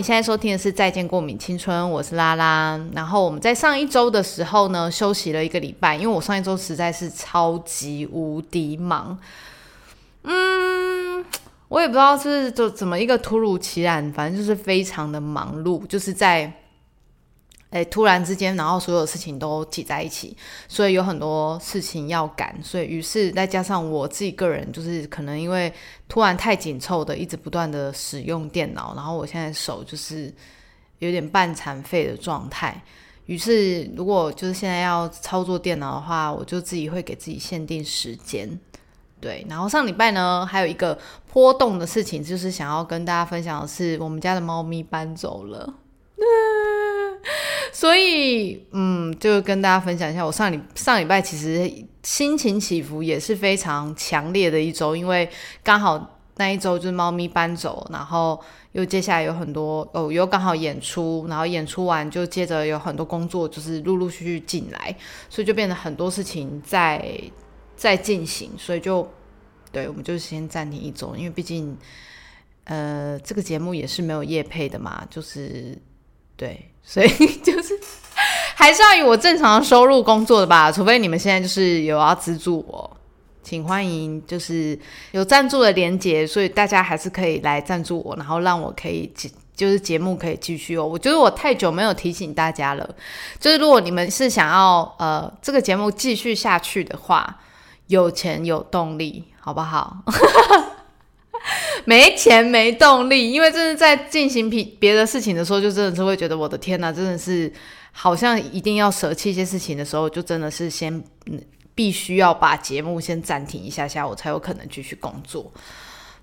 你现在收听的是《再见过敏青春》，我是拉拉。然后我们在上一周的时候呢，休息了一个礼拜，因为我上一周实在是超级无敌忙。嗯，我也不知道是就怎么一个突如其来，反正就是非常的忙碌，就是在。哎，突然之间，然后所有事情都挤在一起，所以有很多事情要赶，所以于是再加上我自己个人，就是可能因为突然太紧凑的，一直不断的使用电脑，然后我现在手就是有点半残废的状态。于是如果就是现在要操作电脑的话，我就自己会给自己限定时间。对，然后上礼拜呢，还有一个波动的事情，就是想要跟大家分享的是，我们家的猫咪搬走了。所以，嗯，就跟大家分享一下，我上礼上礼拜其实心情起伏也是非常强烈的一周，因为刚好那一周就是猫咪搬走，然后又接下来有很多哦，又刚好演出，然后演出完就接着有很多工作，就是陆陆续续进来，所以就变得很多事情在在进行，所以就对我们就先暂停一周，因为毕竟呃这个节目也是没有业配的嘛，就是对。所以 就是还是要以我正常的收入工作的吧，除非你们现在就是有要资助我，请欢迎就是有赞助的连接，所以大家还是可以来赞助我，然后让我可以就是节目可以继续哦。我觉得我太久没有提醒大家了，就是如果你们是想要呃这个节目继续下去的话，有钱有动力，好不好？没钱没动力，因为真的在进行别别的事情的时候，就真的是会觉得我的天哪，真的是好像一定要舍弃一些事情的时候，就真的是先必须要把节目先暂停一下下，我才有可能继续工作。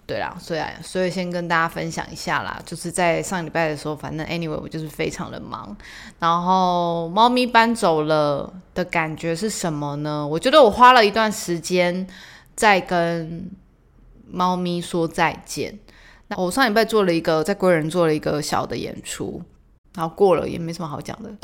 对啦，所以所以先跟大家分享一下啦，就是在上礼拜的时候，反正 anyway 我就是非常的忙，然后猫咪搬走了的感觉是什么呢？我觉得我花了一段时间在跟。猫咪说再见。那我上礼拜做了一个在贵人做了一个小的演出，然后过了也没什么好讲的。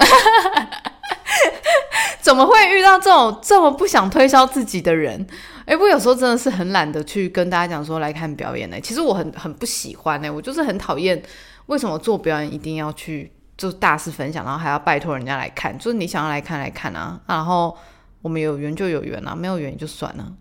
怎么会遇到这种这么不想推销自己的人？哎，我有时候真的是很懒得去跟大家讲说来看表演呢。其实我很很不喜欢呢，我就是很讨厌为什么做表演一定要去就大肆分享，然后还要拜托人家来看。就是你想要来看来看啊，然后我们有缘就有缘啊，没有缘就算了。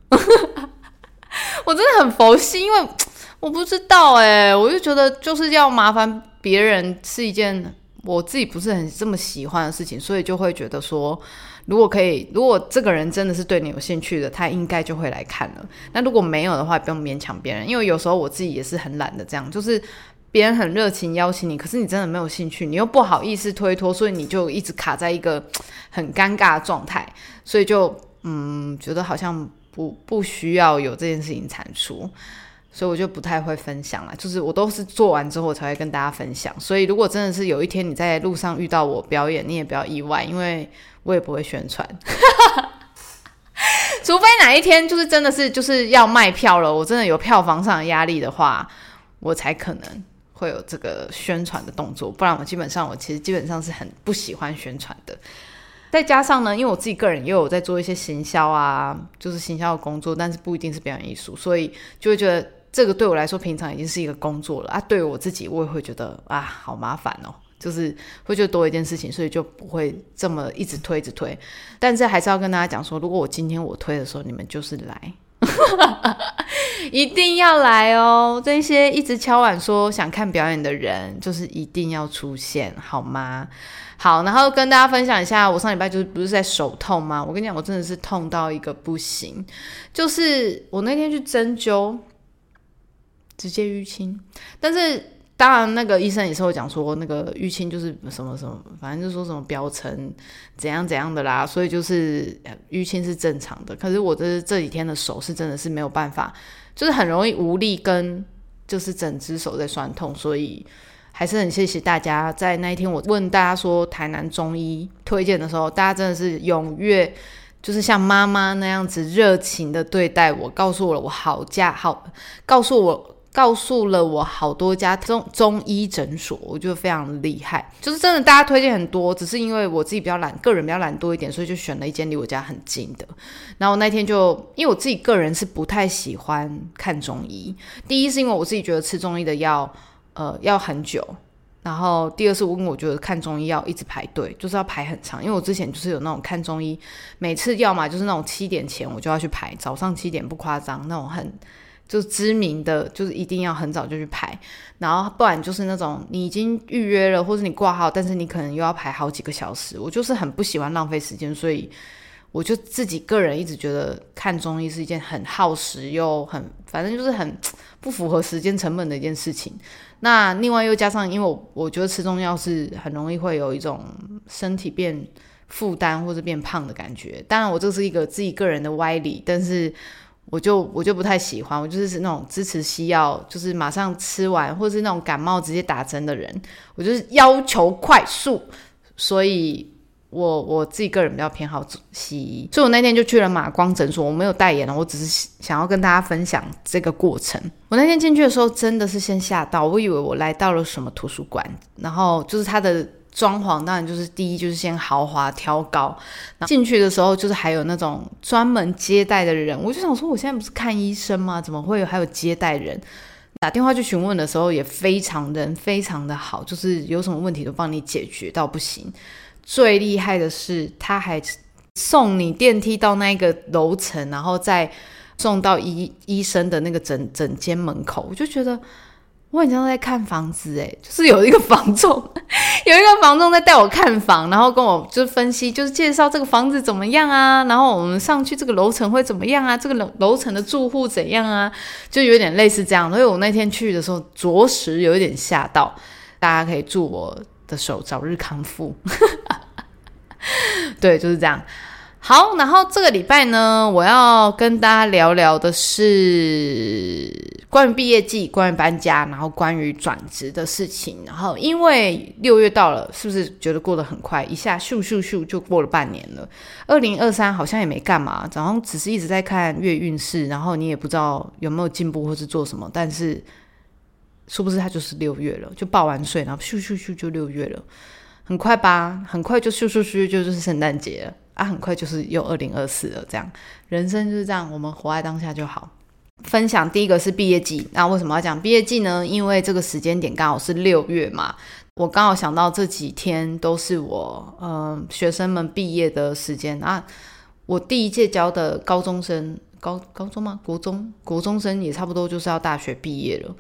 我真的很佛系，因为 我不知道哎，我就觉得就是要麻烦别人是一件我自己不是很这么喜欢的事情，所以就会觉得说，如果可以，如果这个人真的是对你有兴趣的，他应该就会来看了。那如果没有的话，不用勉强别人，因为有时候我自己也是很懒的，这样就是别人很热情邀请你，可是你真的没有兴趣，你又不好意思推脱，所以你就一直卡在一个很尴尬的状态，所以就嗯，觉得好像。不不需要有这件事情产出，所以我就不太会分享了。就是我都是做完之后才会跟大家分享。所以如果真的是有一天你在路上遇到我表演，你也不要意外，因为我也不会宣传。除非哪一天就是真的是就是要卖票了，我真的有票房上的压力的话，我才可能会有这个宣传的动作。不然我基本上我其实基本上是很不喜欢宣传的。再加上呢，因为我自己个人也有在做一些行销啊，就是行销的工作，但是不一定是表演艺术，所以就会觉得这个对我来说平常已经是一个工作了啊。对我自己，我也会觉得啊，好麻烦哦，就是会觉得多一件事情，所以就不会这么一直推，一直推。但是还是要跟大家讲说，如果我今天我推的时候，你们就是来，一定要来哦。这些一直敲碗说想看表演的人，就是一定要出现，好吗？好，然后跟大家分享一下，我上礼拜就是不是在手痛吗？我跟你讲，我真的是痛到一个不行，就是我那天去针灸，直接淤青。但是当然，那个医生也是会讲说，那个淤青就是什么什么，反正就说什么表层怎样怎样的啦，所以就是淤青是正常的。可是我这这几天的手是真的是没有办法，就是很容易无力，跟就是整只手在酸痛，所以。还是很谢谢大家，在那一天我问大家说台南中医推荐的时候，大家真的是踊跃，就是像妈妈那样子热情的对待我，告诉我我好价好，告诉我告诉了我好多家中中医诊所，我觉得非常厉害。就是真的大家推荐很多，只是因为我自己比较懒，个人比较懒多一点，所以就选了一间离我家很近的。然后那天就因为我自己个人是不太喜欢看中医，第一是因为我自己觉得吃中医的药。呃，要很久，然后第二是，我我觉得看中医要一直排队，就是要排很长。因为我之前就是有那种看中医，每次要么就是那种七点前我就要去排，早上七点不夸张，那种很就是知名的，就是一定要很早就去排。然后不然就是那种你已经预约了，或者你挂号，但是你可能又要排好几个小时。我就是很不喜欢浪费时间，所以我就自己个人一直觉得看中医是一件很耗时又很，反正就是很不符合时间成本的一件事情。那另外又加上，因为我我觉得吃中药是很容易会有一种身体变负担或者变胖的感觉。当然，我这是一个自己个人的歪理，但是我就我就不太喜欢。我就是那种支持西药，就是马上吃完，或者是那种感冒直接打针的人。我就是要求快速，所以。我我自己个人比较偏好西医，所以我那天就去了马光诊所。我没有代言了，我只是想要跟大家分享这个过程。我那天进去的时候真的是先吓到，我以为我来到了什么图书馆，然后就是他的装潢，当然就是第一就是先豪华挑高。进去的时候就是还有那种专门接待的人，我就想说我现在不是看医生吗？怎么会有还有接待人？打电话去询问的时候也非常人非常的好，就是有什么问题都帮你解决到不行。最厉害的是，他还送你电梯到那个楼层，然后再送到医医生的那个诊诊间门口。我就觉得我很像在看房子，诶，就是有一个房仲，有一个房仲在带我看房，然后跟我就分析，就是介绍这个房子怎么样啊，然后我们上去这个楼层会怎么样啊，这个楼楼层的住户怎样啊，就有点类似这样。所以我那天去的时候，着实有一点吓到。大家可以祝我。的手早日康复，对，就是这样。好，然后这个礼拜呢，我要跟大家聊聊的是关于毕业季、关于搬家，然后关于转职的事情。然后因为六月到了，是不是觉得过得很快？一下咻咻咻就过了半年了。二零二三好像也没干嘛，早上只是一直在看月运势，然后你也不知道有没有进步或是做什么，但是。是不是，它就是六月了，就报完税，然后咻咻咻就六月了，很快吧？很快就咻咻咻就就是圣诞节了啊！很快就是又二零二四了，这样人生就是这样，我们活在当下就好。分享第一个是毕业季，那为什么要讲毕业季呢？因为这个时间点刚好是六月嘛，我刚好想到这几天都是我嗯学生们毕业的时间啊。我第一届教的高中生，高高中吗？国中国中生也差不多就是要大学毕业了。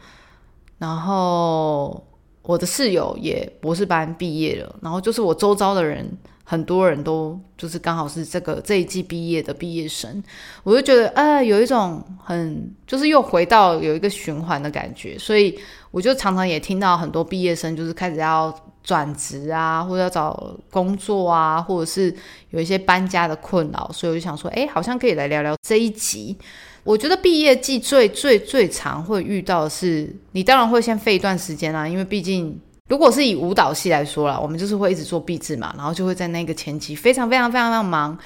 然后我的室友也博士班毕业了，然后就是我周遭的人，很多人都就是刚好是这个这一季毕业的毕业生，我就觉得啊，有一种很就是又回到有一个循环的感觉，所以我就常常也听到很多毕业生就是开始要转职啊，或者要找工作啊，或者是有一些搬家的困扰，所以我就想说，哎，好像可以来聊聊这一集。我觉得毕业季最最最常会遇到的是，你当然会先费一段时间啦，因为毕竟如果是以舞蹈系来说啦，我们就是会一直做毕制嘛，然后就会在那个前期非常非常非常非常忙，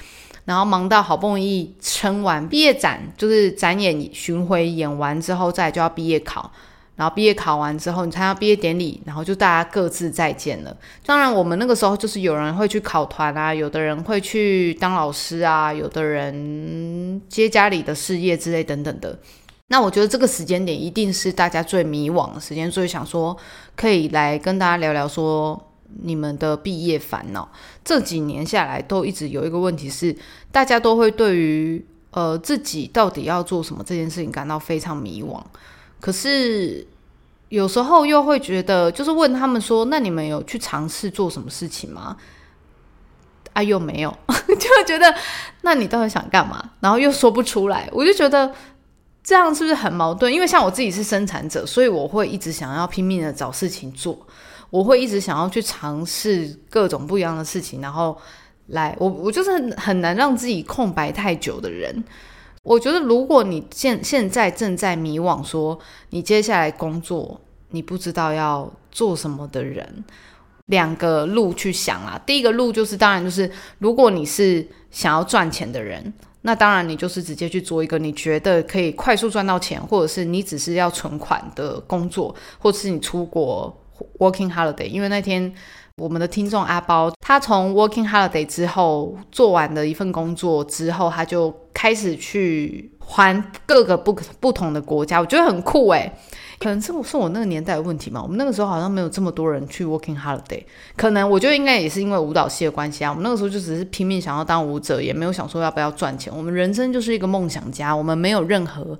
然后忙到好不容易撑完毕业展，就是展演巡回演完之后，再就要毕业考。然后毕业考完之后，你参加毕业典礼，然后就大家各自再见了。当然，我们那个时候就是有人会去考团啊，有的人会去当老师啊，有的人接家里的事业之类等等的。那我觉得这个时间点一定是大家最迷惘的时间，所以想说可以来跟大家聊聊说你们的毕业烦恼。这几年下来都一直有一个问题是，大家都会对于呃自己到底要做什么这件事情感到非常迷惘。可是有时候又会觉得，就是问他们说：“那你们有去尝试做什么事情吗？”啊，又没有，就觉得那你到底想干嘛？然后又说不出来，我就觉得这样是不是很矛盾？因为像我自己是生产者，所以我会一直想要拼命的找事情做，我会一直想要去尝试各种不一样的事情，然后来我我就是很难让自己空白太久的人。我觉得，如果你现现在正在迷惘，说你接下来工作你不知道要做什么的人，两个路去想啊。第一个路就是，当然就是，如果你是想要赚钱的人，那当然你就是直接去做一个你觉得可以快速赚到钱，或者是你只是要存款的工作，或者是你出国 working holiday。因为那天我们的听众阿包，他从 working holiday 之后做完的一份工作之后，他就。开始去环各个不不同的国家，我觉得很酷诶。可能是我是我那个年代的问题嘛。我们那个时候好像没有这么多人去 working holiday，可能我觉得应该也是因为舞蹈系的关系啊。我们那个时候就只是拼命想要当舞者，也没有想说要不要赚钱。我们人生就是一个梦想家，我们没有任何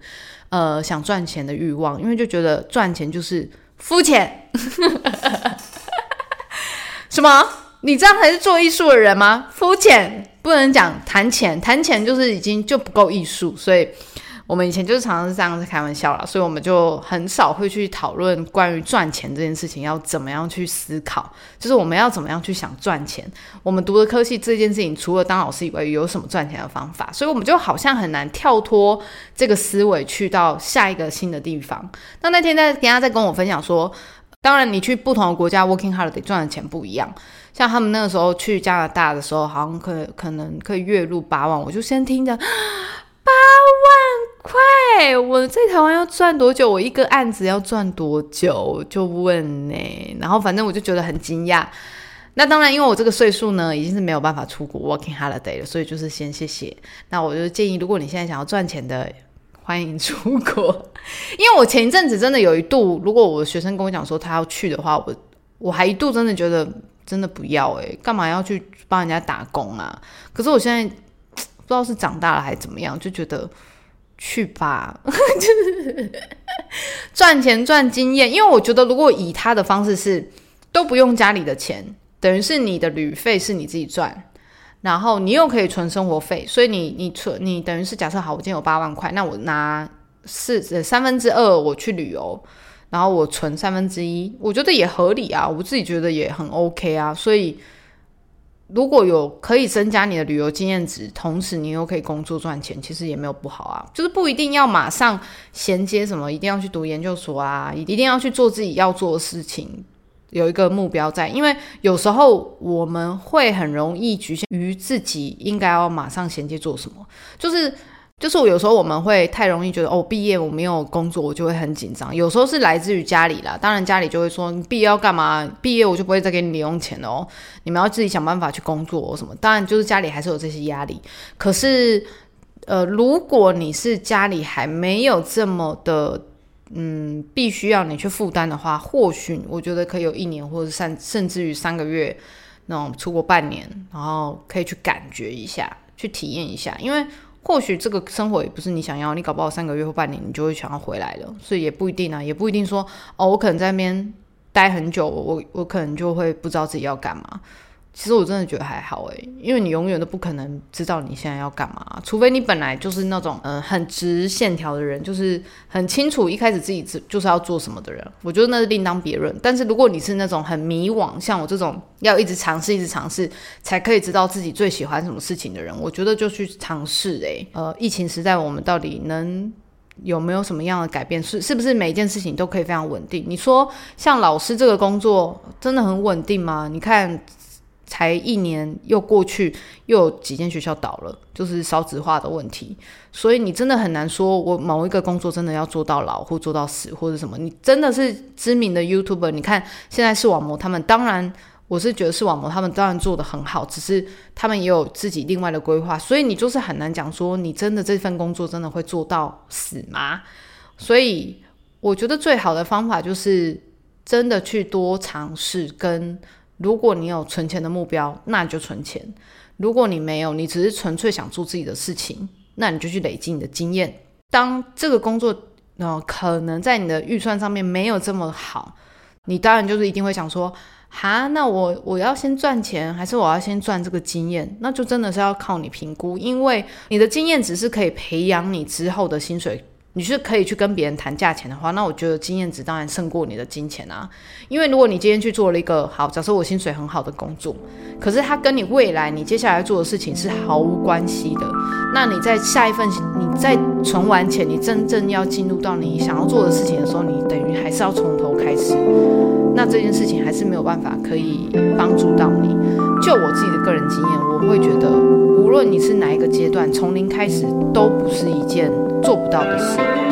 呃想赚钱的欲望，因为就觉得赚钱就是肤浅。什么？你这样才是做艺术的人吗？肤浅不能讲谈钱，谈钱就是已经就不够艺术，所以。我们以前就是常常是这样子开玩笑啦，所以我们就很少会去讨论关于赚钱这件事情要怎么样去思考，就是我们要怎么样去想赚钱。我们读的科系这件事情，除了当老师以外，有什么赚钱的方法？所以我们就好像很难跳脱这个思维去到下一个新的地方。那那天在人家在跟我分享说，当然你去不同的国家 working hard 得赚的钱不一样，像他们那个时候去加拿大的时候，好像可可能可以月入八万，我就先听着。八万块，我在台湾要赚多久？我一个案子要赚多久？就问呢。然后反正我就觉得很惊讶。那当然，因为我这个岁数呢，已经是没有办法出国 working holiday 了，所以就是先谢谢。那我就建议，如果你现在想要赚钱的，欢迎出国。因为我前一阵子真的有一度，如果我的学生跟我讲说他要去的话，我我还一度真的觉得真的不要诶，干嘛要去帮人家打工啊？可是我现在。不知道是长大了还是怎么样，就觉得去吧，就是赚钱赚经验。因为我觉得，如果以他的方式是都不用家里的钱，等于是你的旅费是你自己赚，然后你又可以存生活费，所以你你存你等于是假设好，我今天有八万块，那我拿四三分之二我去旅游，然后我存三分之一，我觉得也合理啊，我自己觉得也很 OK 啊，所以。如果有可以增加你的旅游经验值，同时你又可以工作赚钱，其实也没有不好啊。就是不一定要马上衔接什么，一定要去读研究所啊，一定要去做自己要做的事情，有一个目标在。因为有时候我们会很容易局限于自己应该要马上衔接做什么，就是。就是我有时候我们会太容易觉得哦，毕业我没有工作，我就会很紧张。有时候是来自于家里啦，当然家里就会说你毕业要干嘛？毕业我就不会再给你零用钱哦，你们要自己想办法去工作什么。当然就是家里还是有这些压力。可是呃，如果你是家里还没有这么的嗯，必须要你去负担的话，或许我觉得可以有一年或者三甚至于三个月那种出国半年，然后可以去感觉一下，去体验一下，因为。或许这个生活也不是你想要，你搞不好三个月或半年你就会想要回来了，所以也不一定啊，也不一定说哦，我可能在那边待很久，我我可能就会不知道自己要干嘛。其实我真的觉得还好诶，因为你永远都不可能知道你现在要干嘛，除非你本来就是那种嗯很直线条的人，就是很清楚一开始自己就是要做什么的人，我觉得那是另当别论。但是如果你是那种很迷惘，像我这种要一直尝试、一直尝试才可以知道自己最喜欢什么事情的人，我觉得就去尝试诶。呃，疫情时代我们到底能有没有什么样的改变？是是不是每一件事情都可以非常稳定？你说像老师这个工作真的很稳定吗？你看。才一年又过去，又有几间学校倒了，就是少子化的问题，所以你真的很难说，我某一个工作真的要做到老或做到死或者什么。你真的是知名的 YouTuber，你看现在视网膜，他们当然我是觉得视网膜，他们当然做的很好，只是他们也有自己另外的规划，所以你就是很难讲说你真的这份工作真的会做到死吗？所以我觉得最好的方法就是真的去多尝试跟。如果你有存钱的目标，那你就存钱；如果你没有，你只是纯粹想做自己的事情，那你就去累积你的经验。当这个工作呃可能在你的预算上面没有这么好，你当然就是一定会想说：哈，那我我要先赚钱，还是我要先赚这个经验？那就真的是要靠你评估，因为你的经验只是可以培养你之后的薪水。你是可以去跟别人谈价钱的话，那我觉得经验值当然胜过你的金钱啊。因为如果你今天去做了一个好，假设我薪水很好的工作，可是它跟你未来你接下来做的事情是毫无关系的，那你在下一份你在存完钱，你真正要进入到你想要做的事情的时候，你等于还是要从头开始。那这件事情还是没有办法可以帮助到你。就我自己的个人经验，我会觉得，无论你是哪一个阶段，从零开始都不是一件做不到的事。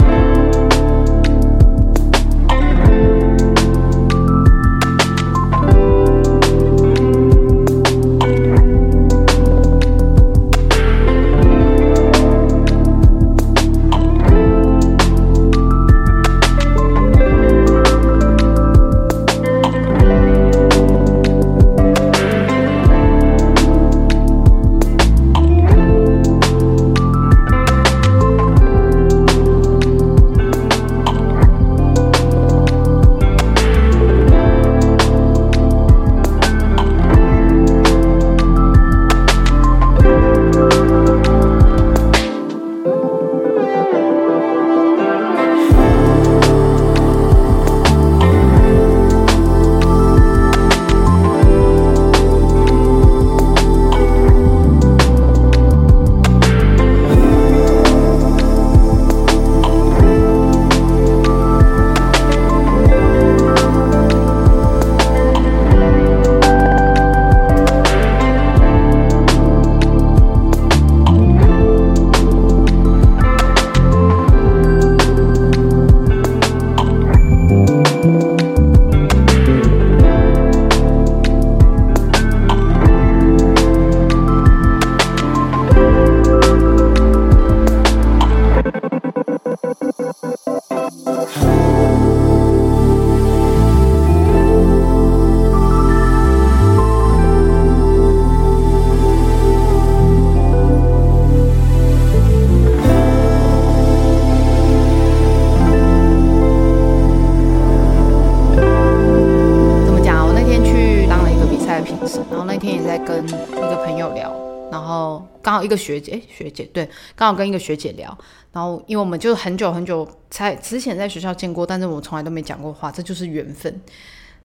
一个学姐，哎，学姐对，刚好跟一个学姐聊。然后因为我们就很久很久才之前在学校见过，但是我从来都没讲过话，这就是缘分。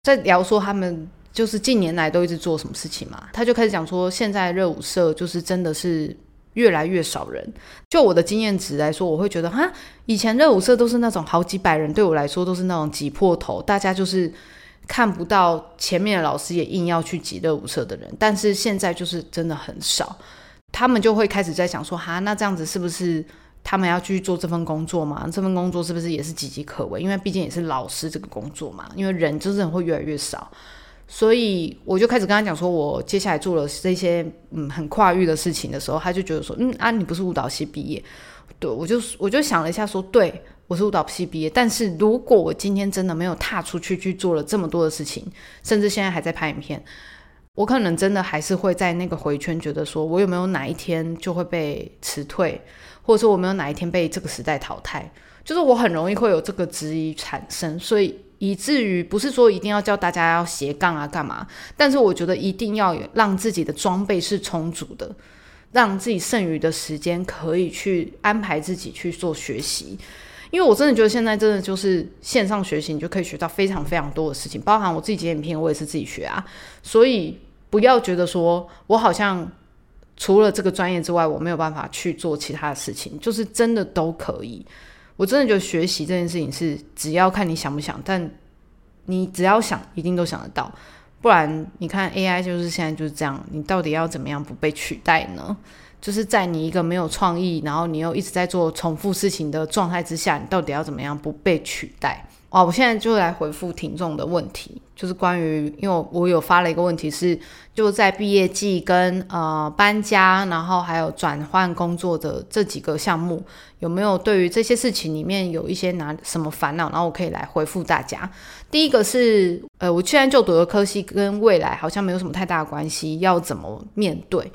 在聊说他们就是近年来都一直做什么事情嘛，他就开始讲说现在热舞社就是真的是。越来越少人，就我的经验值来说，我会觉得哈，以前热舞社都是那种好几百人，对我来说都是那种挤破头，大家就是看不到前面的老师也硬要去挤热舞社的人。但是现在就是真的很少，他们就会开始在想说，哈，那这样子是不是他们要去做这份工作嘛？这份工作是不是也是岌岌可危？因为毕竟也是老师这个工作嘛，因为人就是会越来越少。所以我就开始跟他讲说，我接下来做了这些嗯很跨域的事情的时候，他就觉得说，嗯啊，你不是舞蹈系毕业，对我就我就想了一下说，对我是舞蹈系毕业，但是如果我今天真的没有踏出去去做了这么多的事情，甚至现在还在拍影片，我可能真的还是会在那个回圈，觉得说我有没有哪一天就会被辞退，或者说我没有哪一天被这个时代淘汰，就是我很容易会有这个质疑产生，所以。以至于不是说一定要教大家要斜杠啊干嘛，但是我觉得一定要让自己的装备是充足的，让自己剩余的时间可以去安排自己去做学习。因为我真的觉得现在真的就是线上学习，你就可以学到非常非常多的事情，包含我自己剪影片，我也是自己学啊。所以不要觉得说我好像除了这个专业之外，我没有办法去做其他的事情，就是真的都可以。我真的觉得学习这件事情是只要看你想不想，但你只要想，一定都想得到。不然你看 AI 就是现在就是这样，你到底要怎么样不被取代呢？就是在你一个没有创意，然后你又一直在做重复事情的状态之下，你到底要怎么样不被取代？哦，我现在就来回复听众的问题，就是关于，因为我有发了一个问题是，就在毕业季跟呃搬家，然后还有转换工作的这几个项目，有没有对于这些事情里面有一些拿什么烦恼？然后我可以来回复大家。第一个是，呃，我现在就读的科系跟未来好像没有什么太大的关系，要怎么面对？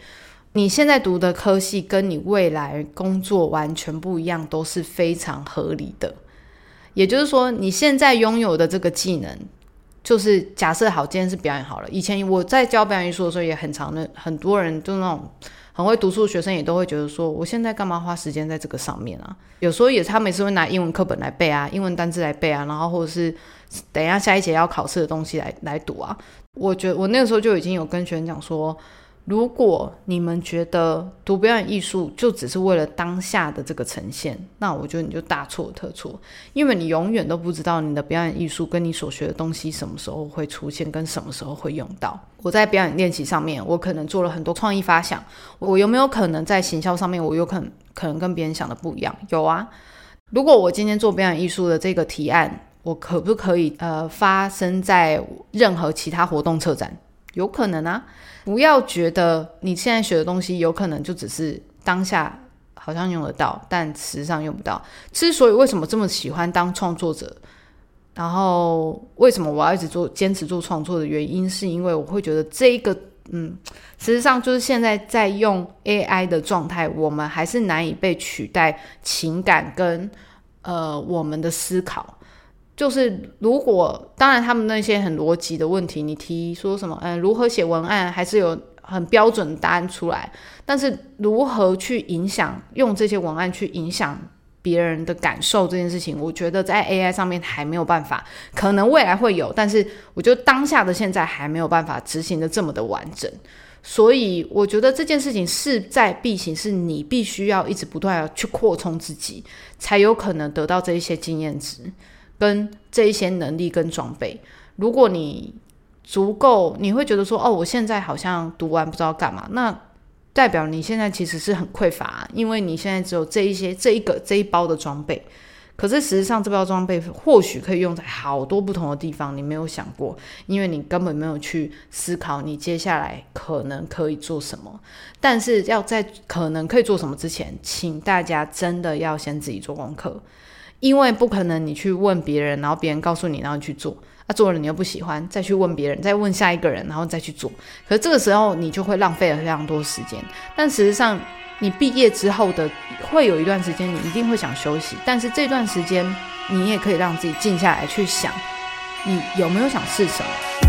你现在读的科系跟你未来工作完全不一样，都是非常合理的。也就是说，你现在拥有的这个技能，就是假设好，今天是表演好了。以前我在教表演艺术的时候，也很常的，很多人就那种很会读书的学生，也都会觉得说，我现在干嘛花时间在这个上面啊？有时候也，他每次会拿英文课本来背啊，英文单词来背啊，然后或者是等一下下一节要考试的东西来来读啊。我觉我那个时候就已经有跟学生讲说。如果你们觉得读表演艺术就只是为了当下的这个呈现，那我觉得你就大错特错，因为你永远都不知道你的表演艺术跟你所学的东西什么时候会出现，跟什么时候会用到。我在表演练习上面，我可能做了很多创意发想，我有没有可能在行销上面，我有可能可能跟别人想的不一样？有啊。如果我今天做表演艺术的这个提案，我可不可以呃发生在任何其他活动策展？有可能啊。不要觉得你现在学的东西有可能就只是当下好像用得到，但实际上用不到。之所以为什么这么喜欢当创作者，然后为什么我要一直做坚持做创作的原因，是因为我会觉得这一个，嗯，实际上就是现在在用 AI 的状态，我们还是难以被取代情感跟呃我们的思考。就是如果当然他们那些很逻辑的问题，你提说什么，嗯，如何写文案，还是有很标准答案出来。但是如何去影响用这些文案去影响别人的感受这件事情，我觉得在 AI 上面还没有办法，可能未来会有，但是我觉得当下的现在还没有办法执行的这么的完整。所以我觉得这件事情势在必行，是你必须要一直不断要去扩充自己，才有可能得到这一些经验值。跟这一些能力跟装备，如果你足够，你会觉得说，哦，我现在好像读完不知道干嘛，那代表你现在其实是很匮乏，因为你现在只有这一些这一个这一包的装备。可是实际上，这包装备或许可以用在好多不同的地方，你没有想过，因为你根本没有去思考你接下来可能可以做什么。但是要在可能可以做什么之前，请大家真的要先自己做功课。因为不可能，你去问别人，然后别人告诉你，然后去做，啊，做了你又不喜欢，再去问别人，再问下一个人，然后再去做。可是这个时候，你就会浪费了非常多时间。但事实上，你毕业之后的会有一段时间，你一定会想休息。但是这段时间，你也可以让自己静下来去想，你有没有想试什么。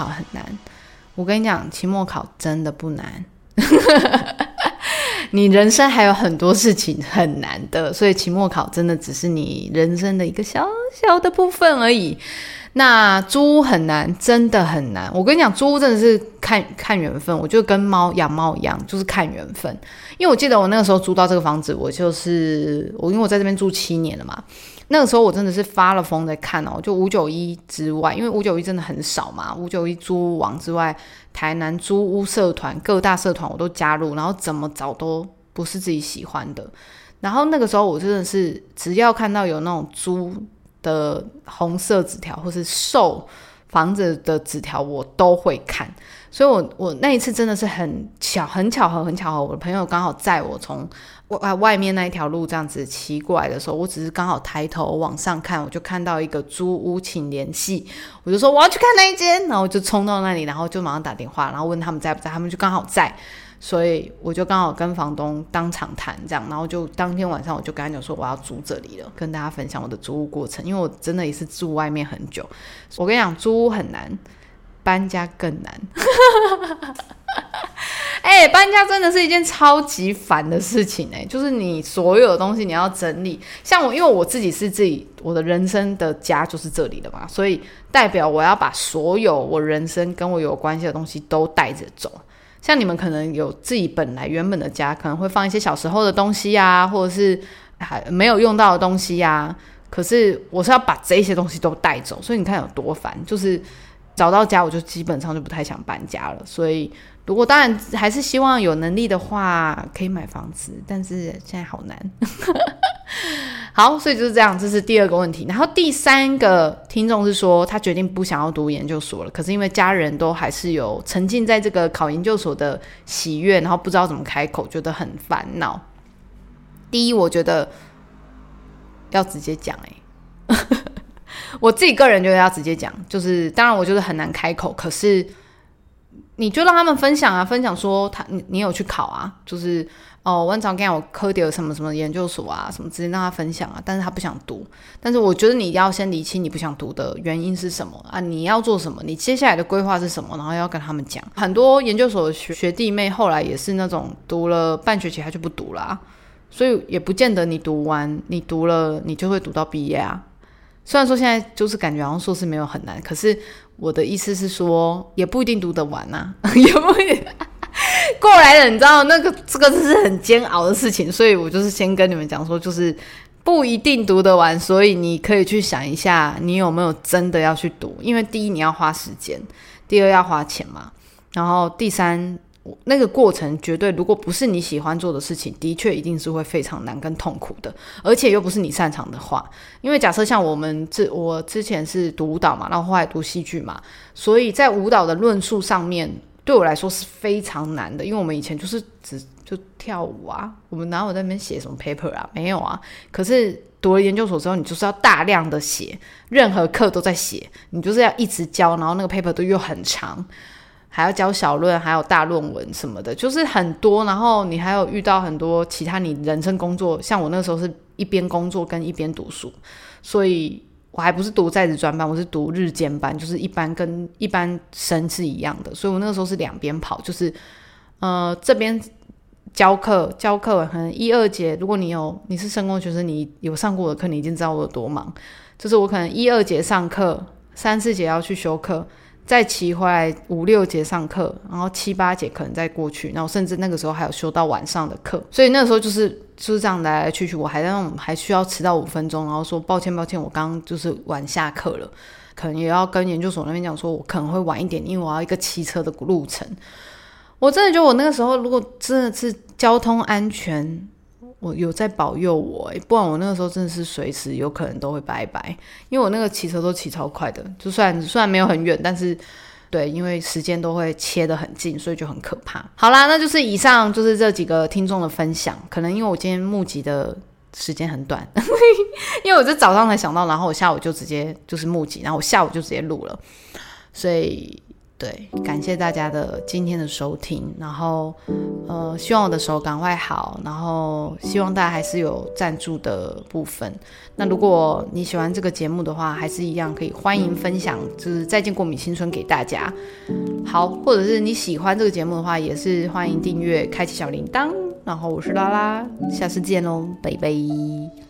考很难。我跟你讲，期末考真的不难。你人生还有很多事情很难的，所以期末考真的只是你人生的一个小小的部分而已。那租屋很难，真的很难。我跟你讲，租屋真的是看看缘分。我就跟猫养猫一样，就是看缘分。因为我记得我那个时候租到这个房子，我就是我，因为我在这边住七年了嘛。那个时候我真的是发了疯在看哦，就五九一之外，因为五九一真的很少嘛。五九一租屋网之外，台南租屋社团各大社团我都加入，然后怎么找都不是自己喜欢的。然后那个时候我真的是只要看到有那种租。的红色纸条或是售房子的纸条，我都会看。所以，我我那一次真的是很巧，很巧合，很巧合。我的朋友刚好在我从外外面那一条路这样子骑过来的时候，我只是刚好抬头往上看，我就看到一个租屋，请联系。我就说我要去看那一间，然后就冲到那里，然后就马上打电话，然后问他们在不在，他们就刚好在。所以我就刚好跟房东当场谈这样，然后就当天晚上我就跟他讲说我要租这里了，跟大家分享我的租屋过程，因为我真的也是住外面很久。我跟你讲，租屋很难，搬家更难。哎，搬家真的是一件超级烦的事情哎，就是你所有的东西你要整理。像我，因为我自己是自己，我的人生的家就是这里的嘛，所以代表我要把所有我人生跟我有关系的东西都带着走。像你们可能有自己本来原本的家，可能会放一些小时候的东西呀，或者是还没有用到的东西呀。可是我是要把这些东西都带走，所以你看有多烦。就是找到家，我就基本上就不太想搬家了。所以如果当然还是希望有能力的话，可以买房子，但是现在好难。好，所以就是这样，这是第二个问题。然后第三个听众是说，他决定不想要读研究所了，可是因为家人都还是有沉浸在这个考研究所的喜悦，然后不知道怎么开口，觉得很烦恼。第一，我觉得要直接讲，哎，我自己个人觉得要直接讲，就是当然我觉得很难开口，可是你就让他们分享啊，分享说他你你有去考啊，就是。哦，我常跟我科迪什么什么研究所啊，什么直接让他分享啊，但是他不想读。但是我觉得你要先理清你不想读的原因是什么啊？你要做什么？你接下来的规划是什么？然后要跟他们讲。很多研究所的学学弟妹后来也是那种读了半学期他就不读了，所以也不见得你读完你读了你就会读到毕业啊。虽然说现在就是感觉好像硕士没有很难，可是我的意思是说也不一定读得完呐，也不会。过来了，你知道那个这个是很煎熬的事情，所以我就是先跟你们讲说，就是不一定读得完，所以你可以去想一下，你有没有真的要去读？因为第一你要花时间，第二要花钱嘛，然后第三那个过程绝对如果不是你喜欢做的事情，的确一定是会非常难跟痛苦的，而且又不是你擅长的话，因为假设像我们之我之前是读舞蹈嘛，然后后来读戏剧嘛，所以在舞蹈的论述上面。对我来说是非常难的，因为我们以前就是只就跳舞啊，我们哪有在那边写什么 paper 啊？没有啊。可是读了研究所之后，你就是要大量的写，任何课都在写，你就是要一直教，然后那个 paper 都又很长，还要教小论，还有大论文什么的，就是很多。然后你还有遇到很多其他你人生工作，像我那时候是一边工作跟一边读书，所以。我还不是读在职专班，我是读日间班，就是一般跟一般生是一样的，所以我那个时候是两边跑，就是呃这边教课教课，可能一二节，如果你有你是生工学生，你有上过我的课，你已经知道我有多忙，就是我可能一二节上课，三四节要去修课。再骑回来五六节上课，然后七八节可能再过去，然后甚至那个时候还有修到晚上的课，所以那个时候就是就是这样来来去去，我还在那种还需要迟到五分钟，然后说抱歉抱歉，我刚刚就是晚下课了，可能也要跟研究所那边讲说，我可能会晚一点，因为我要一个骑车的路程。我真的觉得我那个时候如果真的是交通安全。我有在保佑我诶，不然我那个时候真的是随时有可能都会拜拜，因为我那个骑车都骑超快的，就算虽然没有很远，但是对，因为时间都会切得很近，所以就很可怕。好啦，那就是以上就是这几个听众的分享，可能因为我今天募集的时间很短，因为我是早上才想到，然后我下午就直接就是募集，然后我下午就直接录了，所以对，感谢大家的今天的收听，然后呃，希望我的手赶快好，然后希望大家还是有赞助的部分。那如果你喜欢这个节目的话，还是一样可以欢迎分享，就是再见过敏青春给大家。好，或者是你喜欢这个节目的话，也是欢迎订阅，开启小铃铛。然后我是拉拉，下次见喽，拜拜。